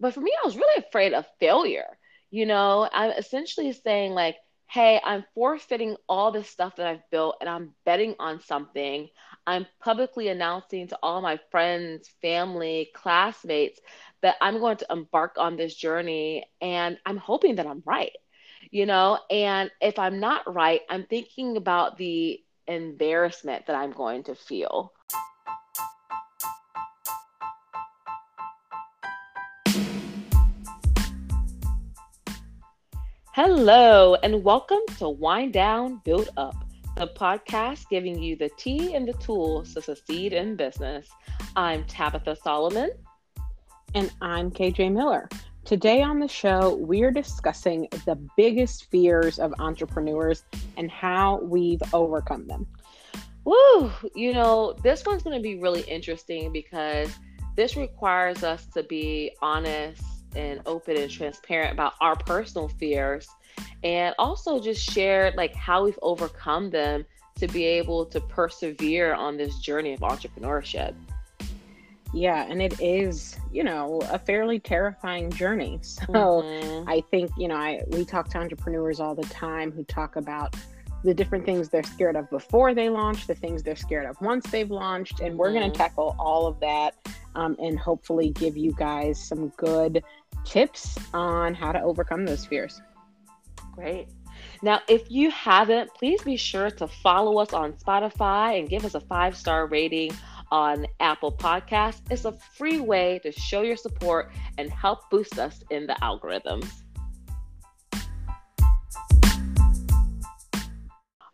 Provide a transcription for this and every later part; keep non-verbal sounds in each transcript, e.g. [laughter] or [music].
but for me, I was really afraid of failure. You know, I'm essentially saying, like, hey, I'm forfeiting all this stuff that I've built and I'm betting on something. I'm publicly announcing to all my friends, family, classmates that I'm going to embark on this journey and I'm hoping that I'm right, you know? And if I'm not right, I'm thinking about the embarrassment that I'm going to feel. Hello, and welcome to Wind Down, Build Up, the podcast giving you the tea and the tools to succeed in business. I'm Tabitha Solomon. And I'm KJ Miller. Today on the show, we're discussing the biggest fears of entrepreneurs and how we've overcome them. Woo! You know, this one's going to be really interesting because this requires us to be honest and open and transparent about our personal fears and also just share like how we've overcome them to be able to persevere on this journey of entrepreneurship. Yeah, and it is, you know, a fairly terrifying journey. [laughs] So mm-hmm. I think, you know, I we talk to entrepreneurs all the time who talk about the different things they're scared of before they launch, the things they're scared of once they've launched, and we're going to mm-hmm. tackle all of that um, and hopefully give you guys some good tips on how to overcome those fears. Great. Now, if you haven't, please be sure to follow us on Spotify and give us a five star rating on Apple Podcasts. It's a free way to show your support and help boost us in the algorithms.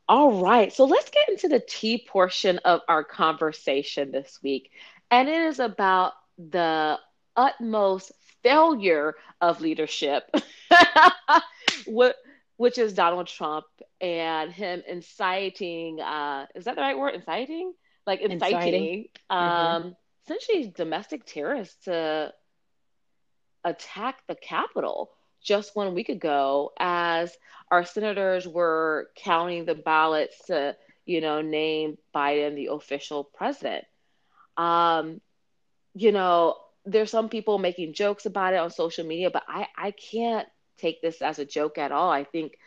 All right, so let's get into the tea portion of our conversation this week. And it is about the utmost failure of leadership, [laughs] which is Donald Trump and him inciting, uh, is that the right word? Inciting? Like inciting, inciting. Um, mm-hmm. essentially domestic terrorists to attack the Capitol just one week ago as our senators were counting the ballots to, you know, name Biden the official president. Um, you know, there's some people making jokes about it on social media, but I, I can't take this as a joke at all. I think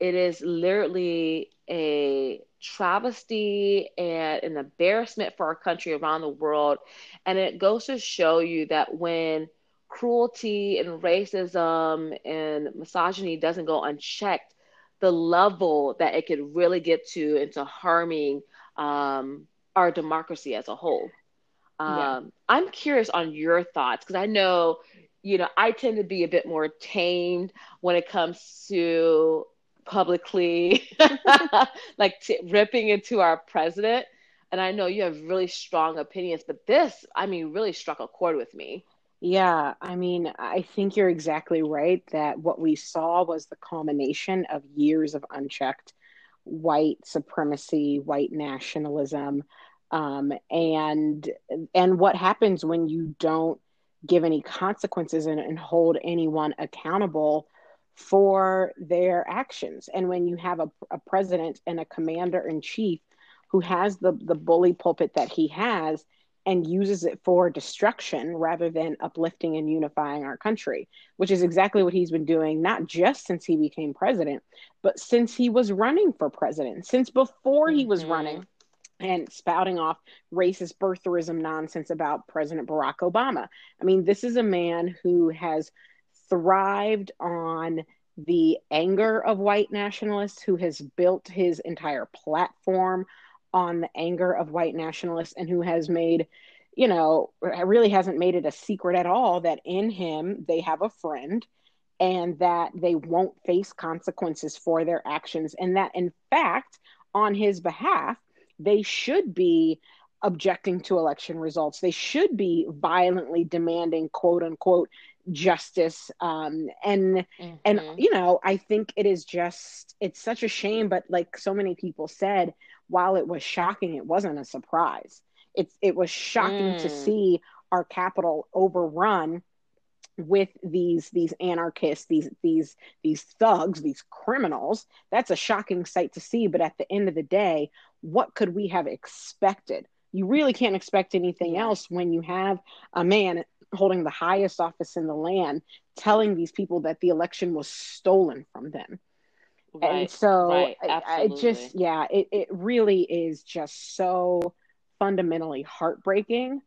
it is literally a travesty and an embarrassment for our country around the world. And it goes to show you that when cruelty and racism and misogyny doesn't go unchecked, the level that it could really get to into harming um, our democracy as a whole. Um, yeah. I'm curious on your thoughts because I know, you know, I tend to be a bit more tamed when it comes to publicly [laughs] like t- ripping into our president. And I know you have really strong opinions, but this, I mean, really struck a chord with me. Yeah, I mean, I think you're exactly right that what we saw was the culmination of years of unchecked white supremacy, white nationalism, um, and and what happens when you don't give any consequences and, and hold anyone accountable for their actions and when you have a, a president and a commander in chief who has the the bully pulpit that he has and uses it for destruction rather than uplifting and unifying our country, which is exactly what he's been doing, not just since he became president, but since he was running for president, since before he was mm-hmm. running and spouting off racist birtherism nonsense about President Barack Obama. I mean, this is a man who has thrived on the anger of white nationalists, who has built his entire platform on the anger of white nationalists, and who has made, you know, really hasn't made it a secret at all that in him they have a friend and that they won't face consequences for their actions, and that in fact, on his behalf, they should be objecting to election results. They should be violently demanding quote unquote justice. Um, and mm-hmm. and you know, I think it is just it's such a shame, but like so many people said, while it was shocking, it wasn't a surprise. It's it was shocking mm. to see our capital overrun with these these anarchists these these these thugs these criminals that's a shocking sight to see but at the end of the day what could we have expected? You really can't expect anything else when you have a man holding the highest office in the land telling these people that the election was stolen from them. Right, and so right, I, I, just yeah, it, it really is just so fundamentally heartbreaking.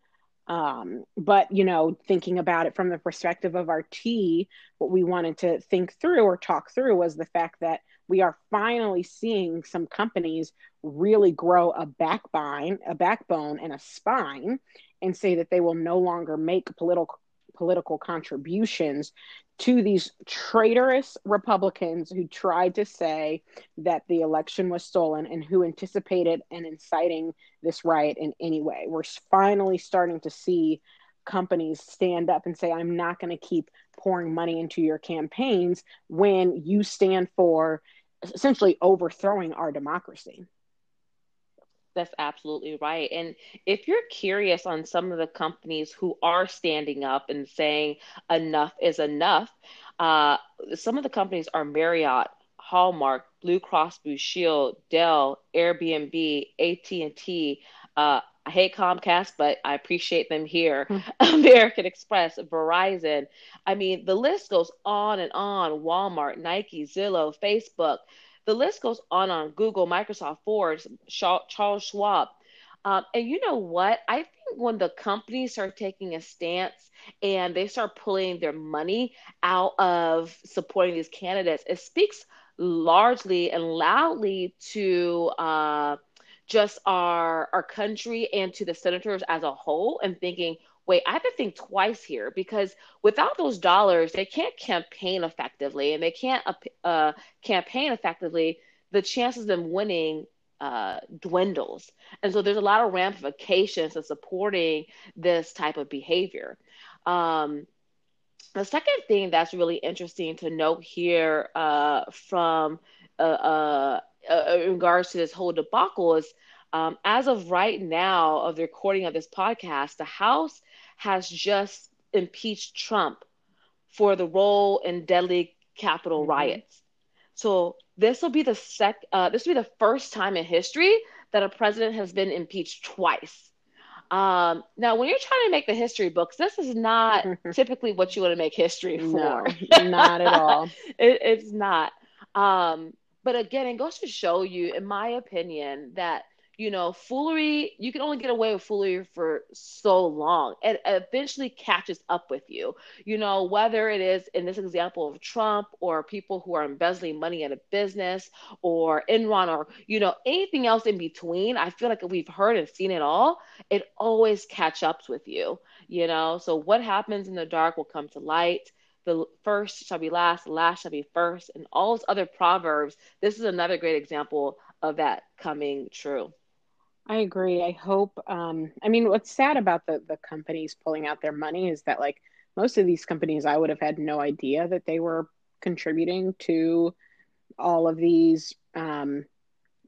Um, but you know, thinking about it from the perspective of our tea, what we wanted to think through or talk through was the fact that we are finally seeing some companies really grow a backbone, a backbone and a spine and say that they will no longer make political political contributions to these traitorous Republicans who tried to say that the election was stolen and who anticipated and inciting this riot in any way. We're finally starting to see companies stand up and say, I'm not going to keep pouring money into your campaigns when you stand for essentially overthrowing our democracy. That's absolutely right. And if you're curious on some of the companies who are standing up and saying enough is enough, uh, some of the companies are Marriott, Hallmark, Blue Cross Blue Shield, Dell, Airbnb, AT&T. Uh, I hate Comcast, but I appreciate them here. Hmm. [laughs] American Express, Verizon. I mean, the list goes on and on. Walmart, Nike, Zillow, Facebook the list goes on on Google, Microsoft, Ford, Charles Schwab. Um, and you know what? I think when the companies start taking a stance and they start pulling their money out of supporting these candidates, it speaks largely and loudly to uh, just our our country and to the senators as a whole, and thinking, wait, I have to think twice here because without those dollars, they can't campaign effectively, and they can't uh, campaign effectively. The chances of them winning uh, dwindles, and so there's a lot of ramifications of supporting this type of behavior. Um, the second thing that's really interesting to note here uh, from uh, uh, uh, in regards to this whole debacle is um, as of right now of the recording of this podcast, the House has just impeached Trump for the role in deadly Capitol mm-hmm. riots. So this will be the sec. Uh, this will be the first time in history that a president has been impeached twice. Um, now, when you're trying to make the history books, this is not [laughs] typically what you want to make history for. No, not at all. [laughs] it, it's not. Um, but again, it goes to show you, in my opinion, that you know, foolery, you can only get away with foolery for so long. It eventually catches up with you. You know, whether it is in this example of Trump or people who are embezzling money in a business or Enron or, you know, anything else in between, I feel like we've heard and seen it all. It always catch up with you, you know. So what happens in the dark will come to light the first shall be last, the last shall be first, and all those other proverbs. This is another great example of that coming true. I agree. I hope. Um, I mean, what's sad about the the companies pulling out their money is that like most of these companies, I would have had no idea that they were contributing to all of these um,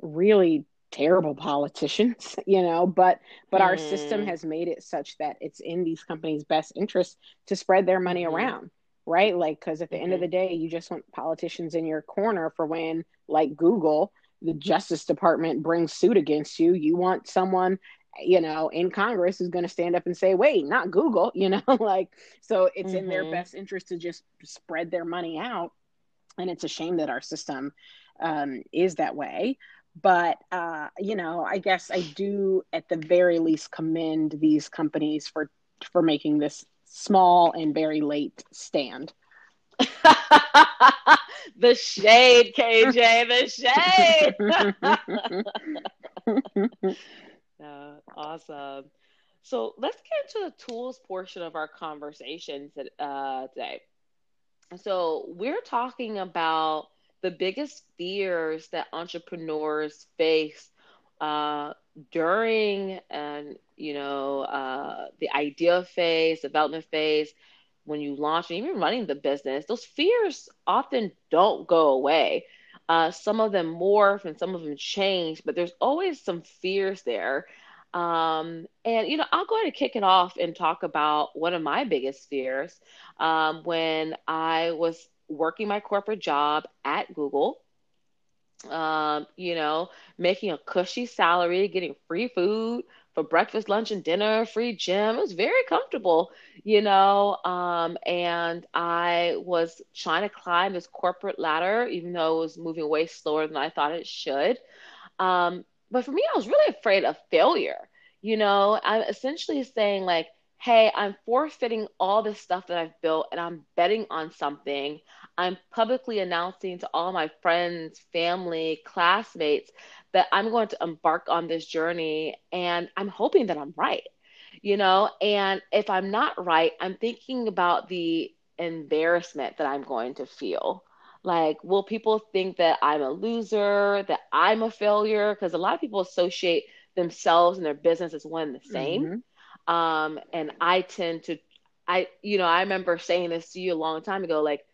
really terrible politicians. [laughs] You know, but but mm. our system mm. has made it such that it's in these companies' best interest to spread their money mm. around. Right, like because at the mm-hmm. end of mm-hmm. the day, you just want politicians in your corner for when, like Google, the Justice Department brings suit against you, you want someone, you know, in Congress who's going to stand up and say, wait, not Google, [laughs] you know, like, so it's mm-hmm. in their mm-hmm. best interest to just spread their money out. And it's a shame that our system um, is that way. But, uh, you know, I guess I do at the very least commend these companies for for making this small and very late stand. [laughs] the shade, KJ, the shade. [laughs] uh, awesome. So let's get into the tools portion of our conversation uh, today. So we're talking about the biggest fears that entrepreneurs face uh, during and you know uh, the idea phase, development phase, when you launch and even running the business, those fears often don't go away. Uh, some of them morph and some of them change, but there's always some fears there. Um, and, you know, I'll go ahead and kick it off and talk about one of my biggest fears um, when I was working my corporate job at Google. um, you know, making a cushy salary, getting free food for breakfast, lunch, and dinner, free gym. It was very comfortable, you know. Um, and I was trying to climb this corporate ladder, even though it was moving way slower than I thought it should. Um, but for me, I was really afraid of failure. You know, I'm essentially saying, like, hey, I'm forfeiting all this stuff that I've built and I'm betting on something. I'm publicly announcing to all my friends, family, classmates that I'm going to embark on this journey and I'm hoping that I'm right, you know? And if I'm not right, I'm thinking about the embarrassment that I'm going to feel. Like, will people think that I'm a loser, that I'm a failure? Because a lot of people associate themselves and their business as one and the same. Mm-hmm. Um, and I tend to, I, you know, I remember saying this to you a long time ago, like,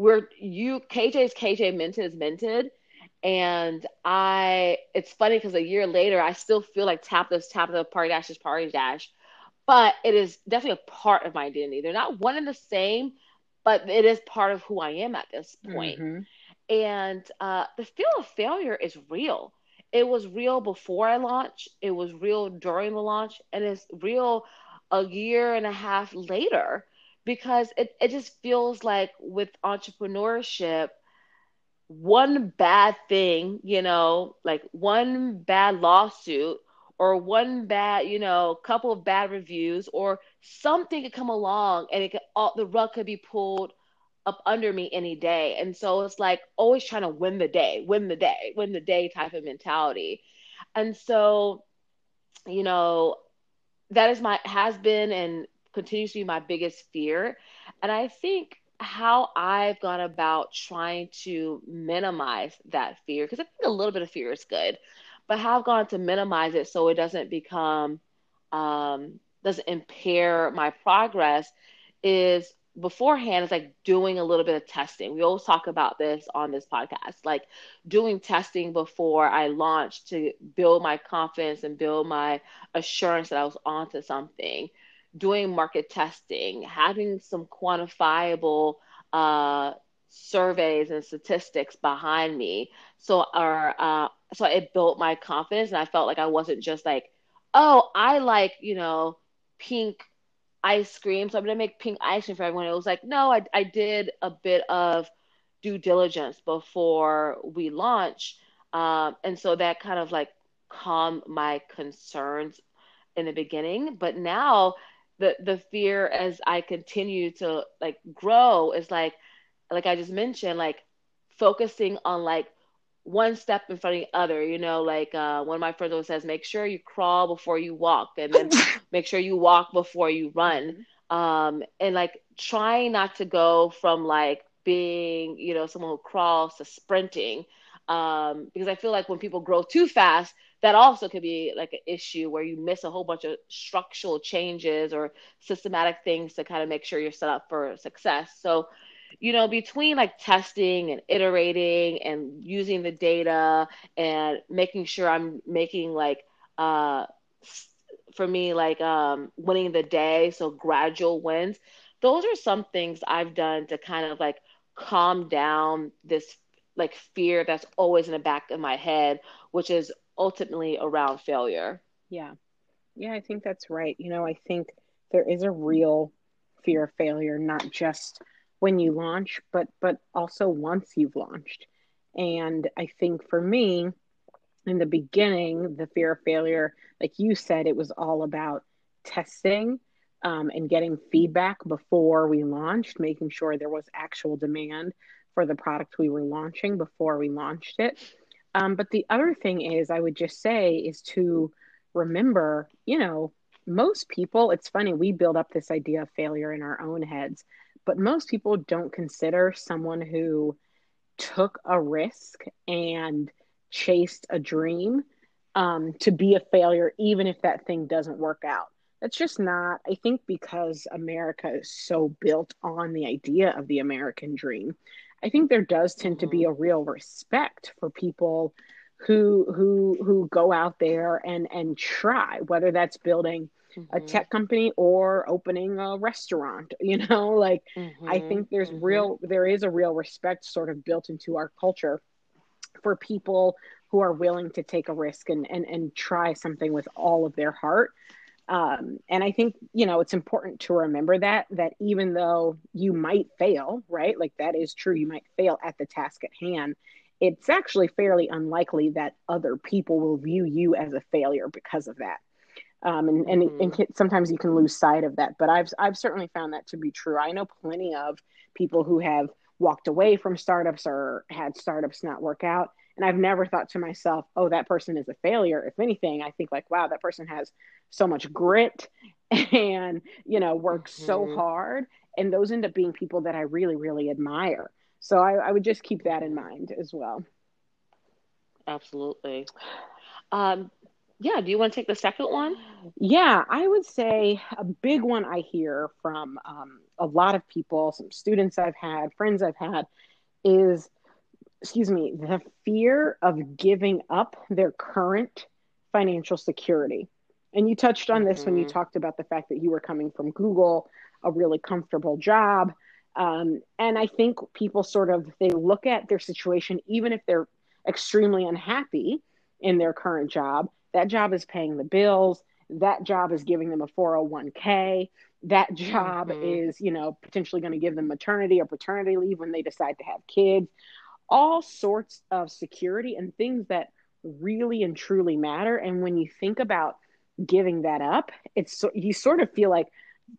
we're you KJ's KJ Mented is Mented. And I it's funny because a year later I still feel like tap this tap the party dash is party dash. But it is definitely a part of my identity. They're not one and the same, but it is part of who I am at this point. Mm-hmm. And uh, the feel of failure is real. It was real before I launched, it was real during the launch, and it's real a year and a half later because it, it just feels like with entrepreneurship, one bad thing, you know, like one bad lawsuit or one bad, you know, couple of bad reviews or something could come along and it could all the rug could be pulled up under me any day. And so it's like always trying to win the day, win the day, win the day type of mentality. And so, you know, that is my has been and continues to be my biggest fear. And I think how I've gone about trying to minimize that fear, because I think a little bit of fear is good, but how I've gone to minimize it so it doesn't become, um, doesn't impair my progress is beforehand it's like doing a little bit of testing. We always talk about this on this podcast, like doing testing before I launch to build my confidence and build my assurance that I was onto something doing market testing, having some quantifiable uh, surveys and statistics behind me. So, our uh, so it built my confidence, and I felt like I wasn't just like, oh, I like you know pink ice cream, so I'm gonna make pink ice cream for everyone. It was like, no, I I did a bit of due diligence before we launch, um, and so that kind of like calmed my concerns in the beginning. But now the the fear as I continue to like grow is like like I just mentioned like focusing on like one step in front of the other you know like uh, one of my friends always says make sure you crawl before you walk and then [laughs] make sure you walk before you run. Um, and like trying not to go from like being you know someone who crawls to sprinting um, because I feel like when people grow too fast that also could be like an issue where you miss a whole bunch of structural changes or systematic things to kind of make sure you're set up for success. So, you know, between like testing and iterating and using the data and making sure I'm making like, uh, for me, like um, winning the day, so gradual wins, those are some things I've done to kind of like calm down this like fear that's always in the back of my head, which is ultimately around failure. Yeah. Yeah, I think that's right. You know, I think there is a real fear of failure, not just when you launch, but but also once you've launched. And I think for me, in the beginning, the fear of failure, like you said, it was all about testing um, and getting feedback before we launched, making sure there was actual demand for the product we were launching before we launched it. Um, but the other thing is, I would just say, is to remember, you know, most people, it's funny, we build up this idea of failure in our own heads, but most people don't consider someone who took a risk and chased a dream um, to be a failure, even if that thing doesn't work out. That's just not, I think, because America is so built on the idea of the American dream I think there does tend to be mm-hmm. a real respect for people who who who go out there and and try whether that's building mm-hmm. a tech company or opening a restaurant [laughs] you know like mm-hmm. i think there's mm-hmm. real there is a real respect sort of built into our culture for people who are willing to take a risk and and, and try something with all of their heart um, and i think you know it's important to remember that that even though you might fail right like that is true you might fail at the task at hand it's actually fairly unlikely that other people will view you as a failure because of that um, and, and, mm-hmm. and sometimes you can lose sight of that but i've i've certainly found that to be true i know plenty of people who have walked away from startups or had startups not work out and I've never thought to myself, oh, that person is a failure. If anything, I think like, wow, that person has so much grit [laughs] and, you know, works mm-hmm. so hard. And those end up being people that I really, really admire. So I, I would just keep that in mind as well. Absolutely. Um, yeah, do you want to take the second one? Yeah, I would say a big one I hear from um, a lot of people, some students I've had, friends I've had, is excuse me, the fear of giving up their current financial security. And you touched on this mm-hmm. when you mm-hmm. talked about the fact that you were coming from Google, a really comfortable job. Um, and I think people sort of they look at their situation, even if they're extremely unhappy in their current job. That job is paying the bills. That job is giving them a 401k. That job mm-hmm. is, you know, potentially going to give them maternity or paternity leave when they decide to have kids all sorts of security and things that really and truly matter. And when you think about giving that up, it's you sort of feel like,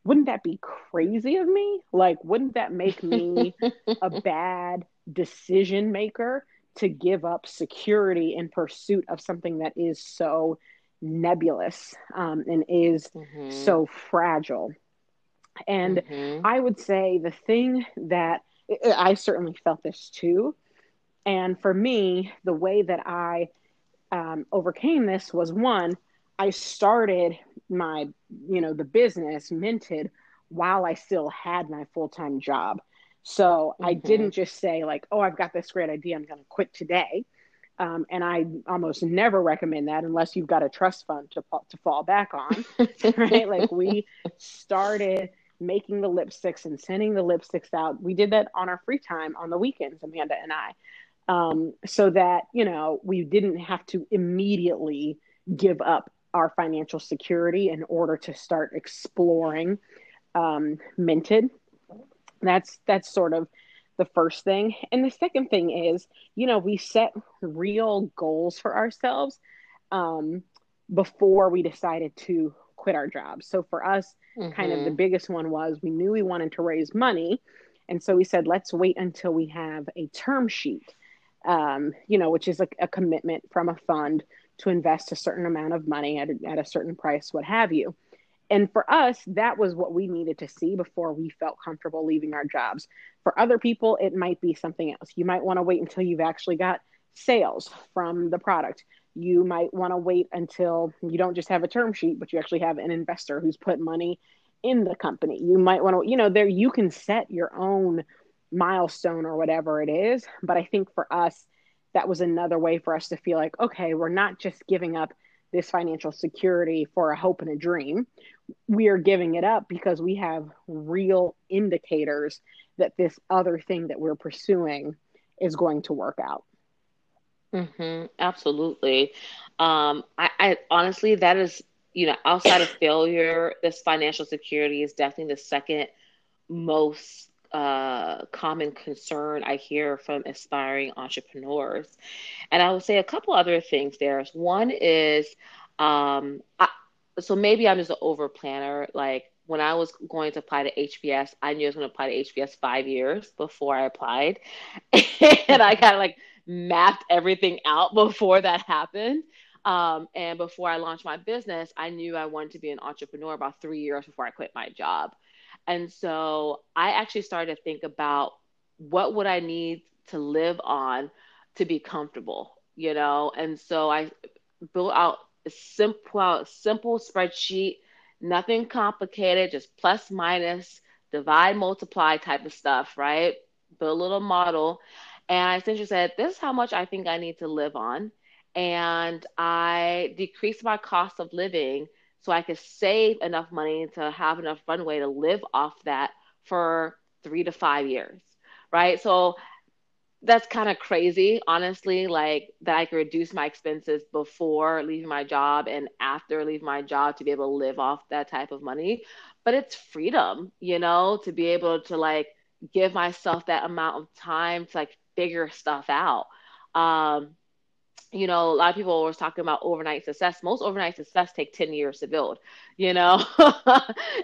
wouldn't that be crazy of me? Like, wouldn't that make me a [laughs] bad decision maker to give up security in pursuit of something that is so nebulous um, and is mm-hmm. so fragile? And mm-hmm. I would say the thing that I certainly felt this too and for me, the way that I um, overcame this was one, I started my, you know, the business Mented while I still had my full time job. So mm-hmm. I didn't just say, like, oh, I've got this great idea, I'm going to quit today. Um, and I almost never recommend that unless you've got a trust fund to, to fall back on, [laughs] right? Like we started making the lipsticks and sending the lipsticks out. We did that on our free time on the weekends, Amanda and I um, so that you know we didn't have to immediately give up our financial security in order to start exploring um, Mented that's that's sort of the first thing and the second thing is you know we set real goals for ourselves um, before we decided to quit our jobs so for us mm-hmm. kind of the mm-hmm. biggest one was we knew we wanted to raise money and so we said let's wait until we have a term sheet um, you know, which is a, a, commitment from a fund to invest a certain amount of money at a, at a certain price, what have you. And for us, that was what we needed to see before we felt comfortable leaving our jobs. For other people, it might be something else. You might want to wait until you've actually got sales from the product. You might want to wait until you don't just have a term sheet, but you actually have an investor who's put money in the company. You might want to, you know, there you can set your own milestone or whatever it is. But I think for us, that was another way for us to feel like, okay, we're not just giving up this financial security for a hope and a dream. We are giving it up because we have real indicators that this other thing that we're pursuing is going to work out. Mm-hmm, absolutely. Um, I, I honestly, that is, you know, outside of failure, this financial security is definitely the second most uh, common concern I hear from aspiring entrepreneurs. And I will say a couple other things there. One is, um, I, so maybe I'm just an over planner. Like when I was going to apply to HBS, I knew I was going to apply to HBS five years before I applied. [laughs] and I kind of like mapped everything out before that happened. Um, and before I launched my business, I knew I wanted to be an entrepreneur about three years before I quit my job. And so I actually started to think about what would I need to live on to be comfortable, you know? And so I built out a simple simple spreadsheet, nothing complicated, just plus minus, divide, multiply type of stuff, right? Build a little model. And I essentially said, this is how much I think I need to live on. And I decreased my cost of living so I could save enough money to have enough runway to live off that for three to five years, right? So that's kind of crazy, honestly, like that I could reduce my expenses before leaving my job and after leaving my job to be able to live off that type of money. But it's freedom, you know, to be able to like give myself that amount of time to like figure stuff out. Um, you know, a lot of people always talking about overnight success. Most overnight success take 10 years to build, you know? [laughs]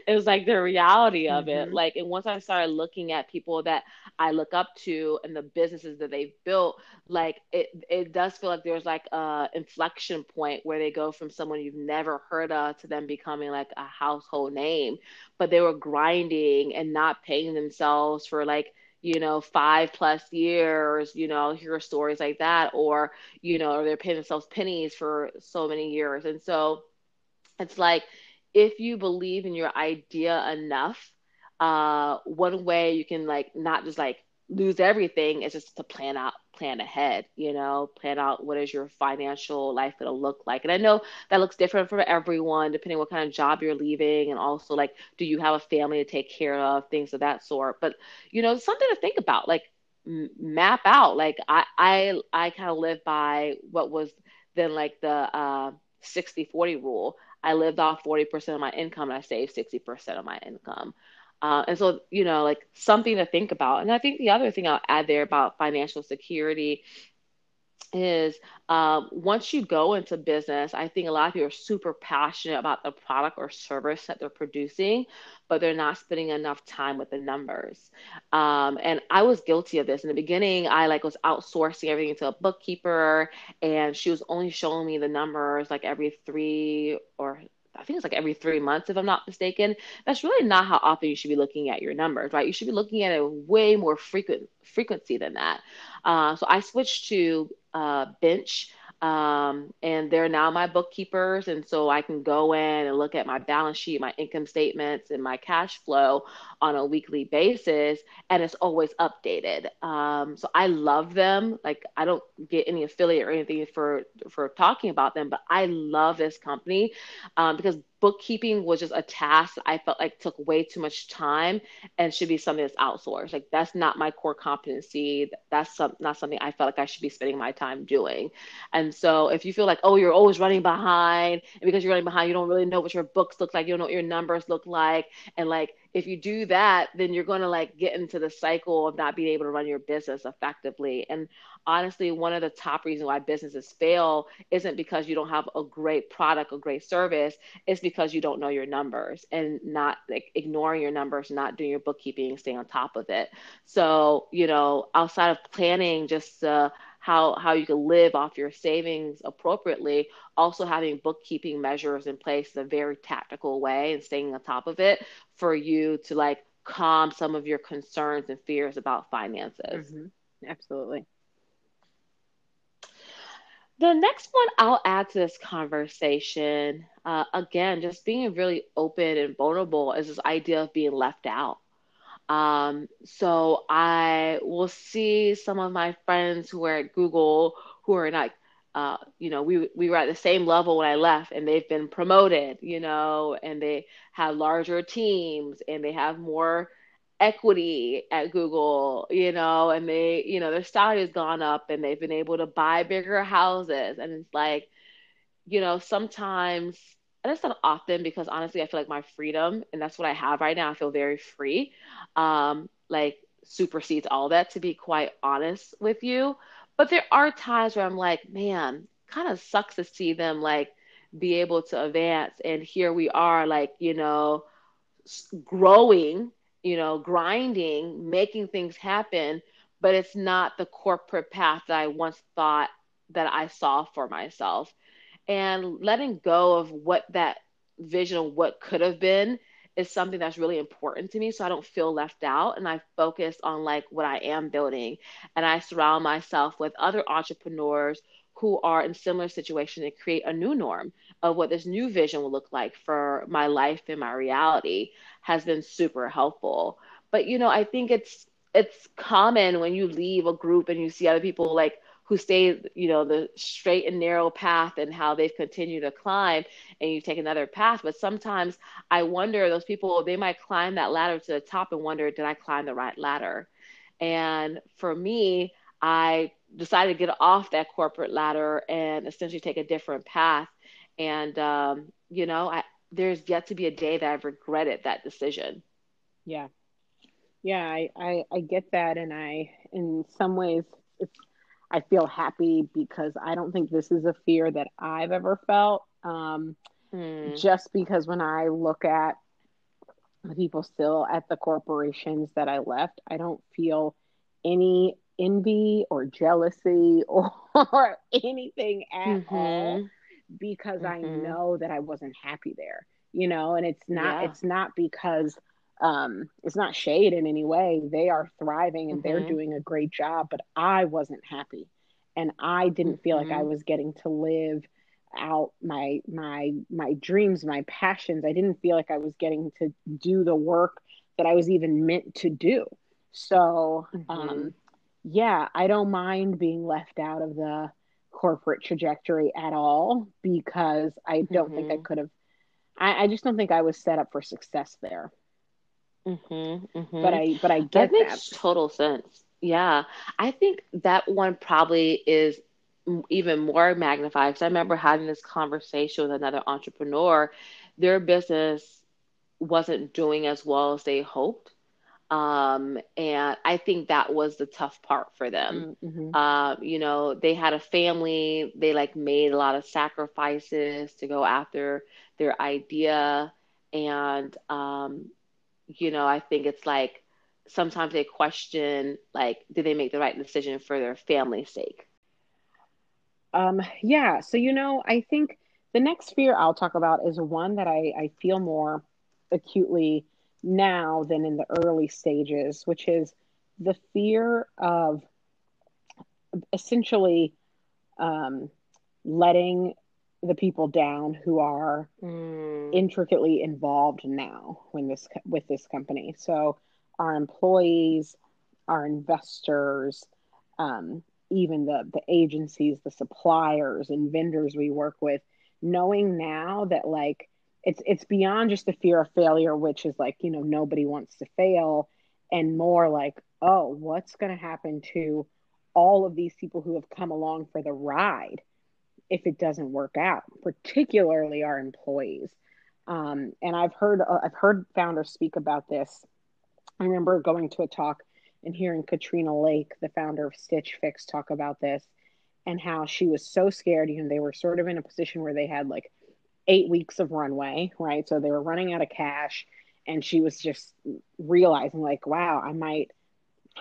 it was like the reality of mm-hmm. it. Like, and once I started looking at people that I look up to and the businesses that they've built, like it, it does feel like there's like a inflection point where they go from someone you've never heard of to them becoming like a household name. But they were grinding and not paying themselves for like, you know, five plus years, you know, hear stories like that, or, you know, or they're paying themselves pennies for so many years. And so it's like, if you believe in your idea enough, uh, one way you can like not just like lose everything is just to plan out plan ahead you know plan out what is your financial life going to look like. And i know that looks different for everyone depending what kind of job you're leaving and also like do you have a family to take care of things of that sort. But you know something to think about like map out. Like i i i kind of live by what was then like the uh 60 40 rule. I lived off 40% of my income and i saved 60% of my income uh, and so, you know, like something to think about. And I think the other thing I'll add there about financial security is um, once you go into business, I think a lot of people are super passionate about the product or service that they're producing, but they're not spending enough time with the numbers. Um, and I was guilty of this in the beginning. I like was outsourcing everything to a bookkeeper, and she was only showing me the numbers like every three or think it's like every three months, if I'm not mistaken. That's really not how often you should be looking at your numbers, right? You should be looking at it way more frequent frequency than that. Uh, so I switched to uh, Bench um, and they're now my bookkeepers. And so I can go in and look at my balance sheet, my income statements, and my cash flow on a weekly basis. And it's always updated. Um, so I love them. Like I don't get any affiliate or anything for for talking about them, but I love this company um, because bookkeeping was just a task I felt like took way too much time and should be something that's outsourced. Like that's not my core competency. That's some, not something I felt like I should be spending my time doing. And so if you feel like, oh, you're always running behind, and because you're running behind, you don't really know what your books look like, you don't know what your numbers look like, and like if you do that, then you're going to like get into the cycle of not being able to run your business effectively. And honestly, one of the top reasons why businesses fail isn't because you don't have a great product or great service. It's because you don't know your numbers and not like ignoring your numbers, not doing your bookkeeping, staying on top of it. So, you know, outside of planning, just uh, how how you can live off your savings appropriately also having bookkeeping measures in place in a very tactical way and staying on top of it for you to like calm some of your concerns and fears about finances mm-hmm. absolutely the next one I'll add to this conversation, uh, again, just being really open and vulnerable, is this idea of being left out. Um, so I will see some of my friends who are at Google who are like, uh, you know, we we were at the same level when I left, and they've been promoted, you know, and they have larger teams and they have more equity at Google, you know, and they, you know, their salary has gone up and they've been able to buy bigger houses, and it's like, you know, sometimes and it's not often because honestly, I feel like my freedom, and that's what I have right now. I feel very free. Um, like supersedes all that, to be quite honest with you. But there are times where I'm like, man, kind of sucks to see them like be able to advance. And here we are, like, you know, growing, you know, grinding, making things happen. But it's not the corporate path that I once thought that I saw for myself and letting go of what that vision of what could have been is something that's really important to me so I don't feel left out and I focus on like what I am building and I surround myself with other entrepreneurs who are in similar situations and create a new norm of what this new vision will look like for my life and my reality has been super helpful. But you know, I think it's it's common when you leave a group and you see other people like who stay, you know, the straight and narrow path and how they've continued to climb and you take another path. But sometimes I wonder those people, they might climb that ladder to the top and wonder, did I climb the right ladder? And for me, I decided to get off that corporate ladder and essentially take a different path. And, um, you know, I, there's yet to be a day that I've regretted that decision. Yeah. Yeah, I, I, I get that. And I, in some ways, it's, I feel happy because I don't think this is a fear that I've ever felt. Um, mm. Just because when I look at the people still at the corporations that I left, I don't feel any envy or jealousy or, [laughs] or anything at mm-hmm. all because mm-hmm. I know that I wasn't happy there, you know, and it's not yeah. it's not because um it's not shade in any way. They are thriving and mm-hmm. they're doing a great job, but I wasn't happy. And I didn't feel like I mm-hmm. was getting to live out my my my dreams, my passions. I didn't feel like I was getting to do the work that I was even meant to do. So um mm-hmm. yeah, I don't mind being left out of the corporate trajectory at all because I don't mm-hmm. think I mm-hmm. could have. I, I, just don't think I was set up for success there. Mm-hmm, mm-hmm. But I, but I get that makes that. total sense. Yeah, I think that one probably is even more magnified. Because I remember having this conversation with another entrepreneur. Their business wasn't doing as well as they hoped um, and I think that was the tough part for them. Mm-hmm. Uh, you know, they had a family, they like made a lot of sacrifices to go after their idea. And, um, you know, I think it's like sometimes they question, like, did they make the right decision for their family's sake? Um, yeah. So, you know, I think the next fear I'll talk about is one that I, I feel more acutely now than in the early stages, which is the fear of essentially um, letting the people down who are mm. intricately involved now when this with this company. So our employees, our investors, um, even the the agencies, the suppliers and vendors we work with, knowing now that like it's it's beyond just the fear of failure which is like you know nobody wants to fail and more like oh what's going to happen to all of these people who have come along for the ride if it doesn't work out particularly our employees um, and i've heard uh, i've heard founders speak about this i remember going to a talk and hearing katrina lake the founder of stitch fix talk about this and how she was so scared you know they were sort of in a position where they had like eight weeks of runway, right? So they were running out of cash. And she was just realizing, like, wow, I might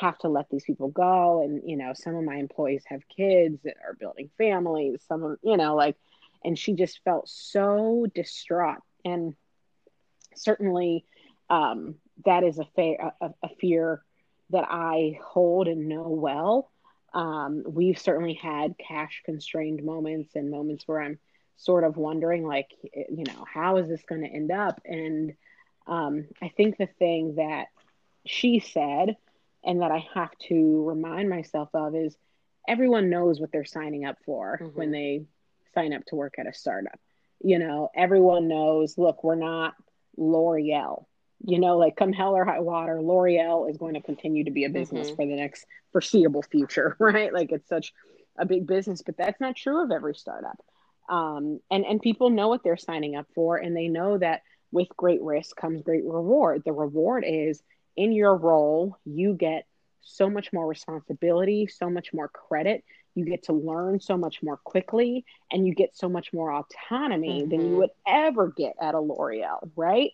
have to let these people go. And, you know, some of my employees have kids that are building families, some of, you know, like, and she just felt so distraught. And certainly um, that is a, fa- a, a fear that I hold and know well. Um, we've certainly had cash constrained moments and moments where I'm sort of wondering like you know how is this going to end up and um, i think the thing that she said and that i have to remind myself of is everyone knows what they're signing up for mm-hmm. when they sign up to work at a startup. You know everyone knows look we're not l'oreal. You know like come hell or high water l'oreal is going to continue to be a business mm-hmm. for the next foreseeable future [laughs] right? Like it's such a big business but that's not true of every startup. Um, and and people know what they're signing up for and they know that with great risk comes great reward. The reward is in your role you get so much more responsibility so much more credit you get to learn so much more quickly and you get so much more autonomy mm-hmm. than you mm-hmm. would ever get at a l'oreal right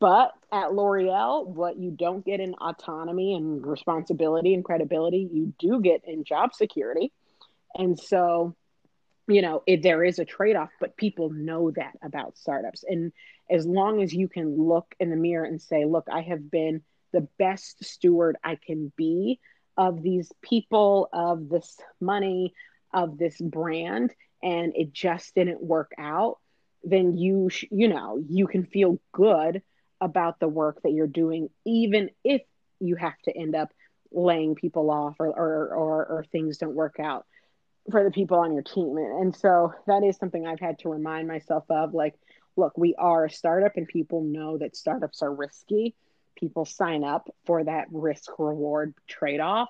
but at L'Oreal, what you don't get in autonomy and responsibility and credibility, you do get in job security. And so you know it, there is a trade-off but people know that about startups and as long as you can look in the mirror and say look i have been the best steward i can be of these people of this money of this brand and it just didn't work out then you sh- you know you can feel good about the work that you're doing even if you have to end up laying people off or or, or, or things don't work out for the people on your team. And, so that is something I've had to remind myself of like, look, we are a startup and people know that startups are risky. People sign up for that risk reward trade off.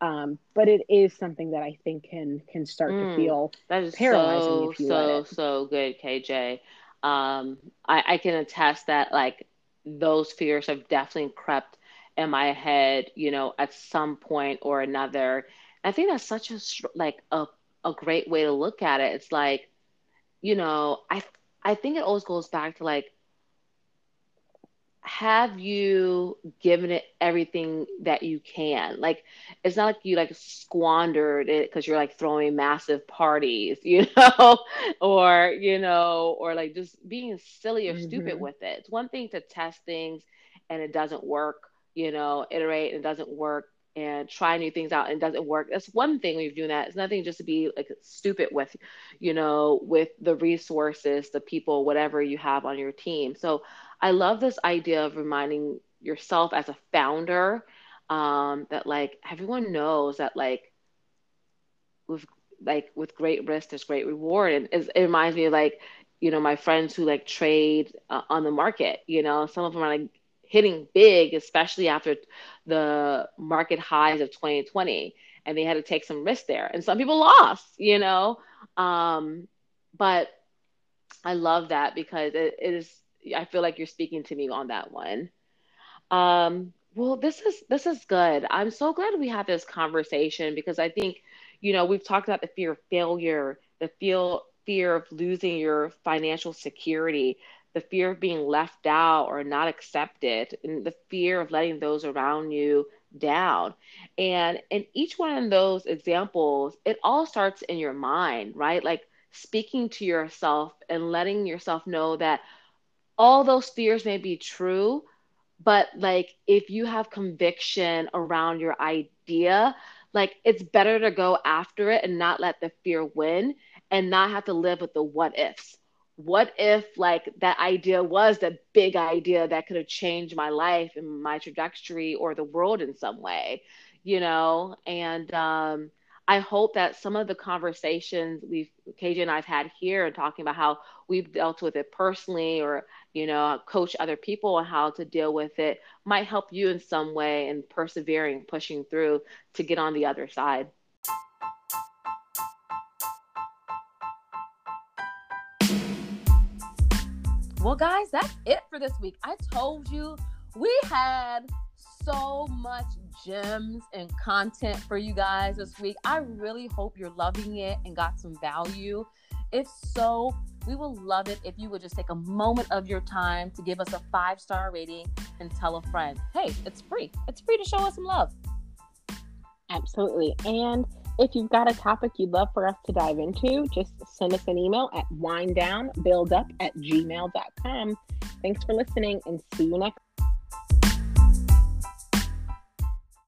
Um, but it is something that I think can can start mm, to feel that is paralyzing so, if you so. So good, KJ. Um, I, I can attest that like those fears have definitely crept in my head, you know, at some point or another. I think that's such a like a a great way to look at it. It's like, you know, I I think it always goes back to like have you given it everything that you can like it's not like you like squandered it because you're like throwing massive parties [laughs] you know or you know or like just being silly or mm-hmm. stupid with it it's one thing to test things and it doesn't work you know iterate and it doesn't work and try new things out and doesn't work. That's one thing when you're doing that. It's nothing just to be like stupid with, you know, with the resources, the people, whatever you have on your team. So I love this idea of reminding yourself as a founder um, that like everyone knows that like with like with great risk there's great reward and it reminds me of like you know my friends who like trade uh, on the market you know some of them are like hitting big, especially after the market highs of 2020. And they had to take some risk there. And some people lost, you know. Um, but I love that because it, it is, I feel like you're speaking to me on that one. Um, well, this is this is good. I'm so glad we had this conversation because I think, you know, we've talked about the fear of failure, the feel fear of losing your financial security, the fear of being left out or not accepted, and the fear of letting those around you down. And in each one of those examples, it all starts in your mind, right? Like speaking to yourself and letting yourself know that all those fears may be true, but like if you have conviction around your idea, like it's better to go after it and not let the fear win and not have to live with the what ifs. What if like that idea was the big idea that could have changed my life and my trajectory or the world in some way you know? And um, i hope that some of the conversations we've kj and i've had here and talking about how we've dealt with it personally or you know coach other people on how to deal with it might help you in some way in persevering pushing through to get on the other side Well, guys, that's it for this week. I told you we had so much gems and content for you guys this week. I really hope you're loving it and got some value. If so, we will love it if you would just take a moment of your time to give us a five star rating and tell a friend. Hey, it's free. It's free to show us some love. Absolutely. And if you've got a topic you'd love for us to dive into, just send us an email at winedownbuildup at gmail.com. Thanks for listening and see you next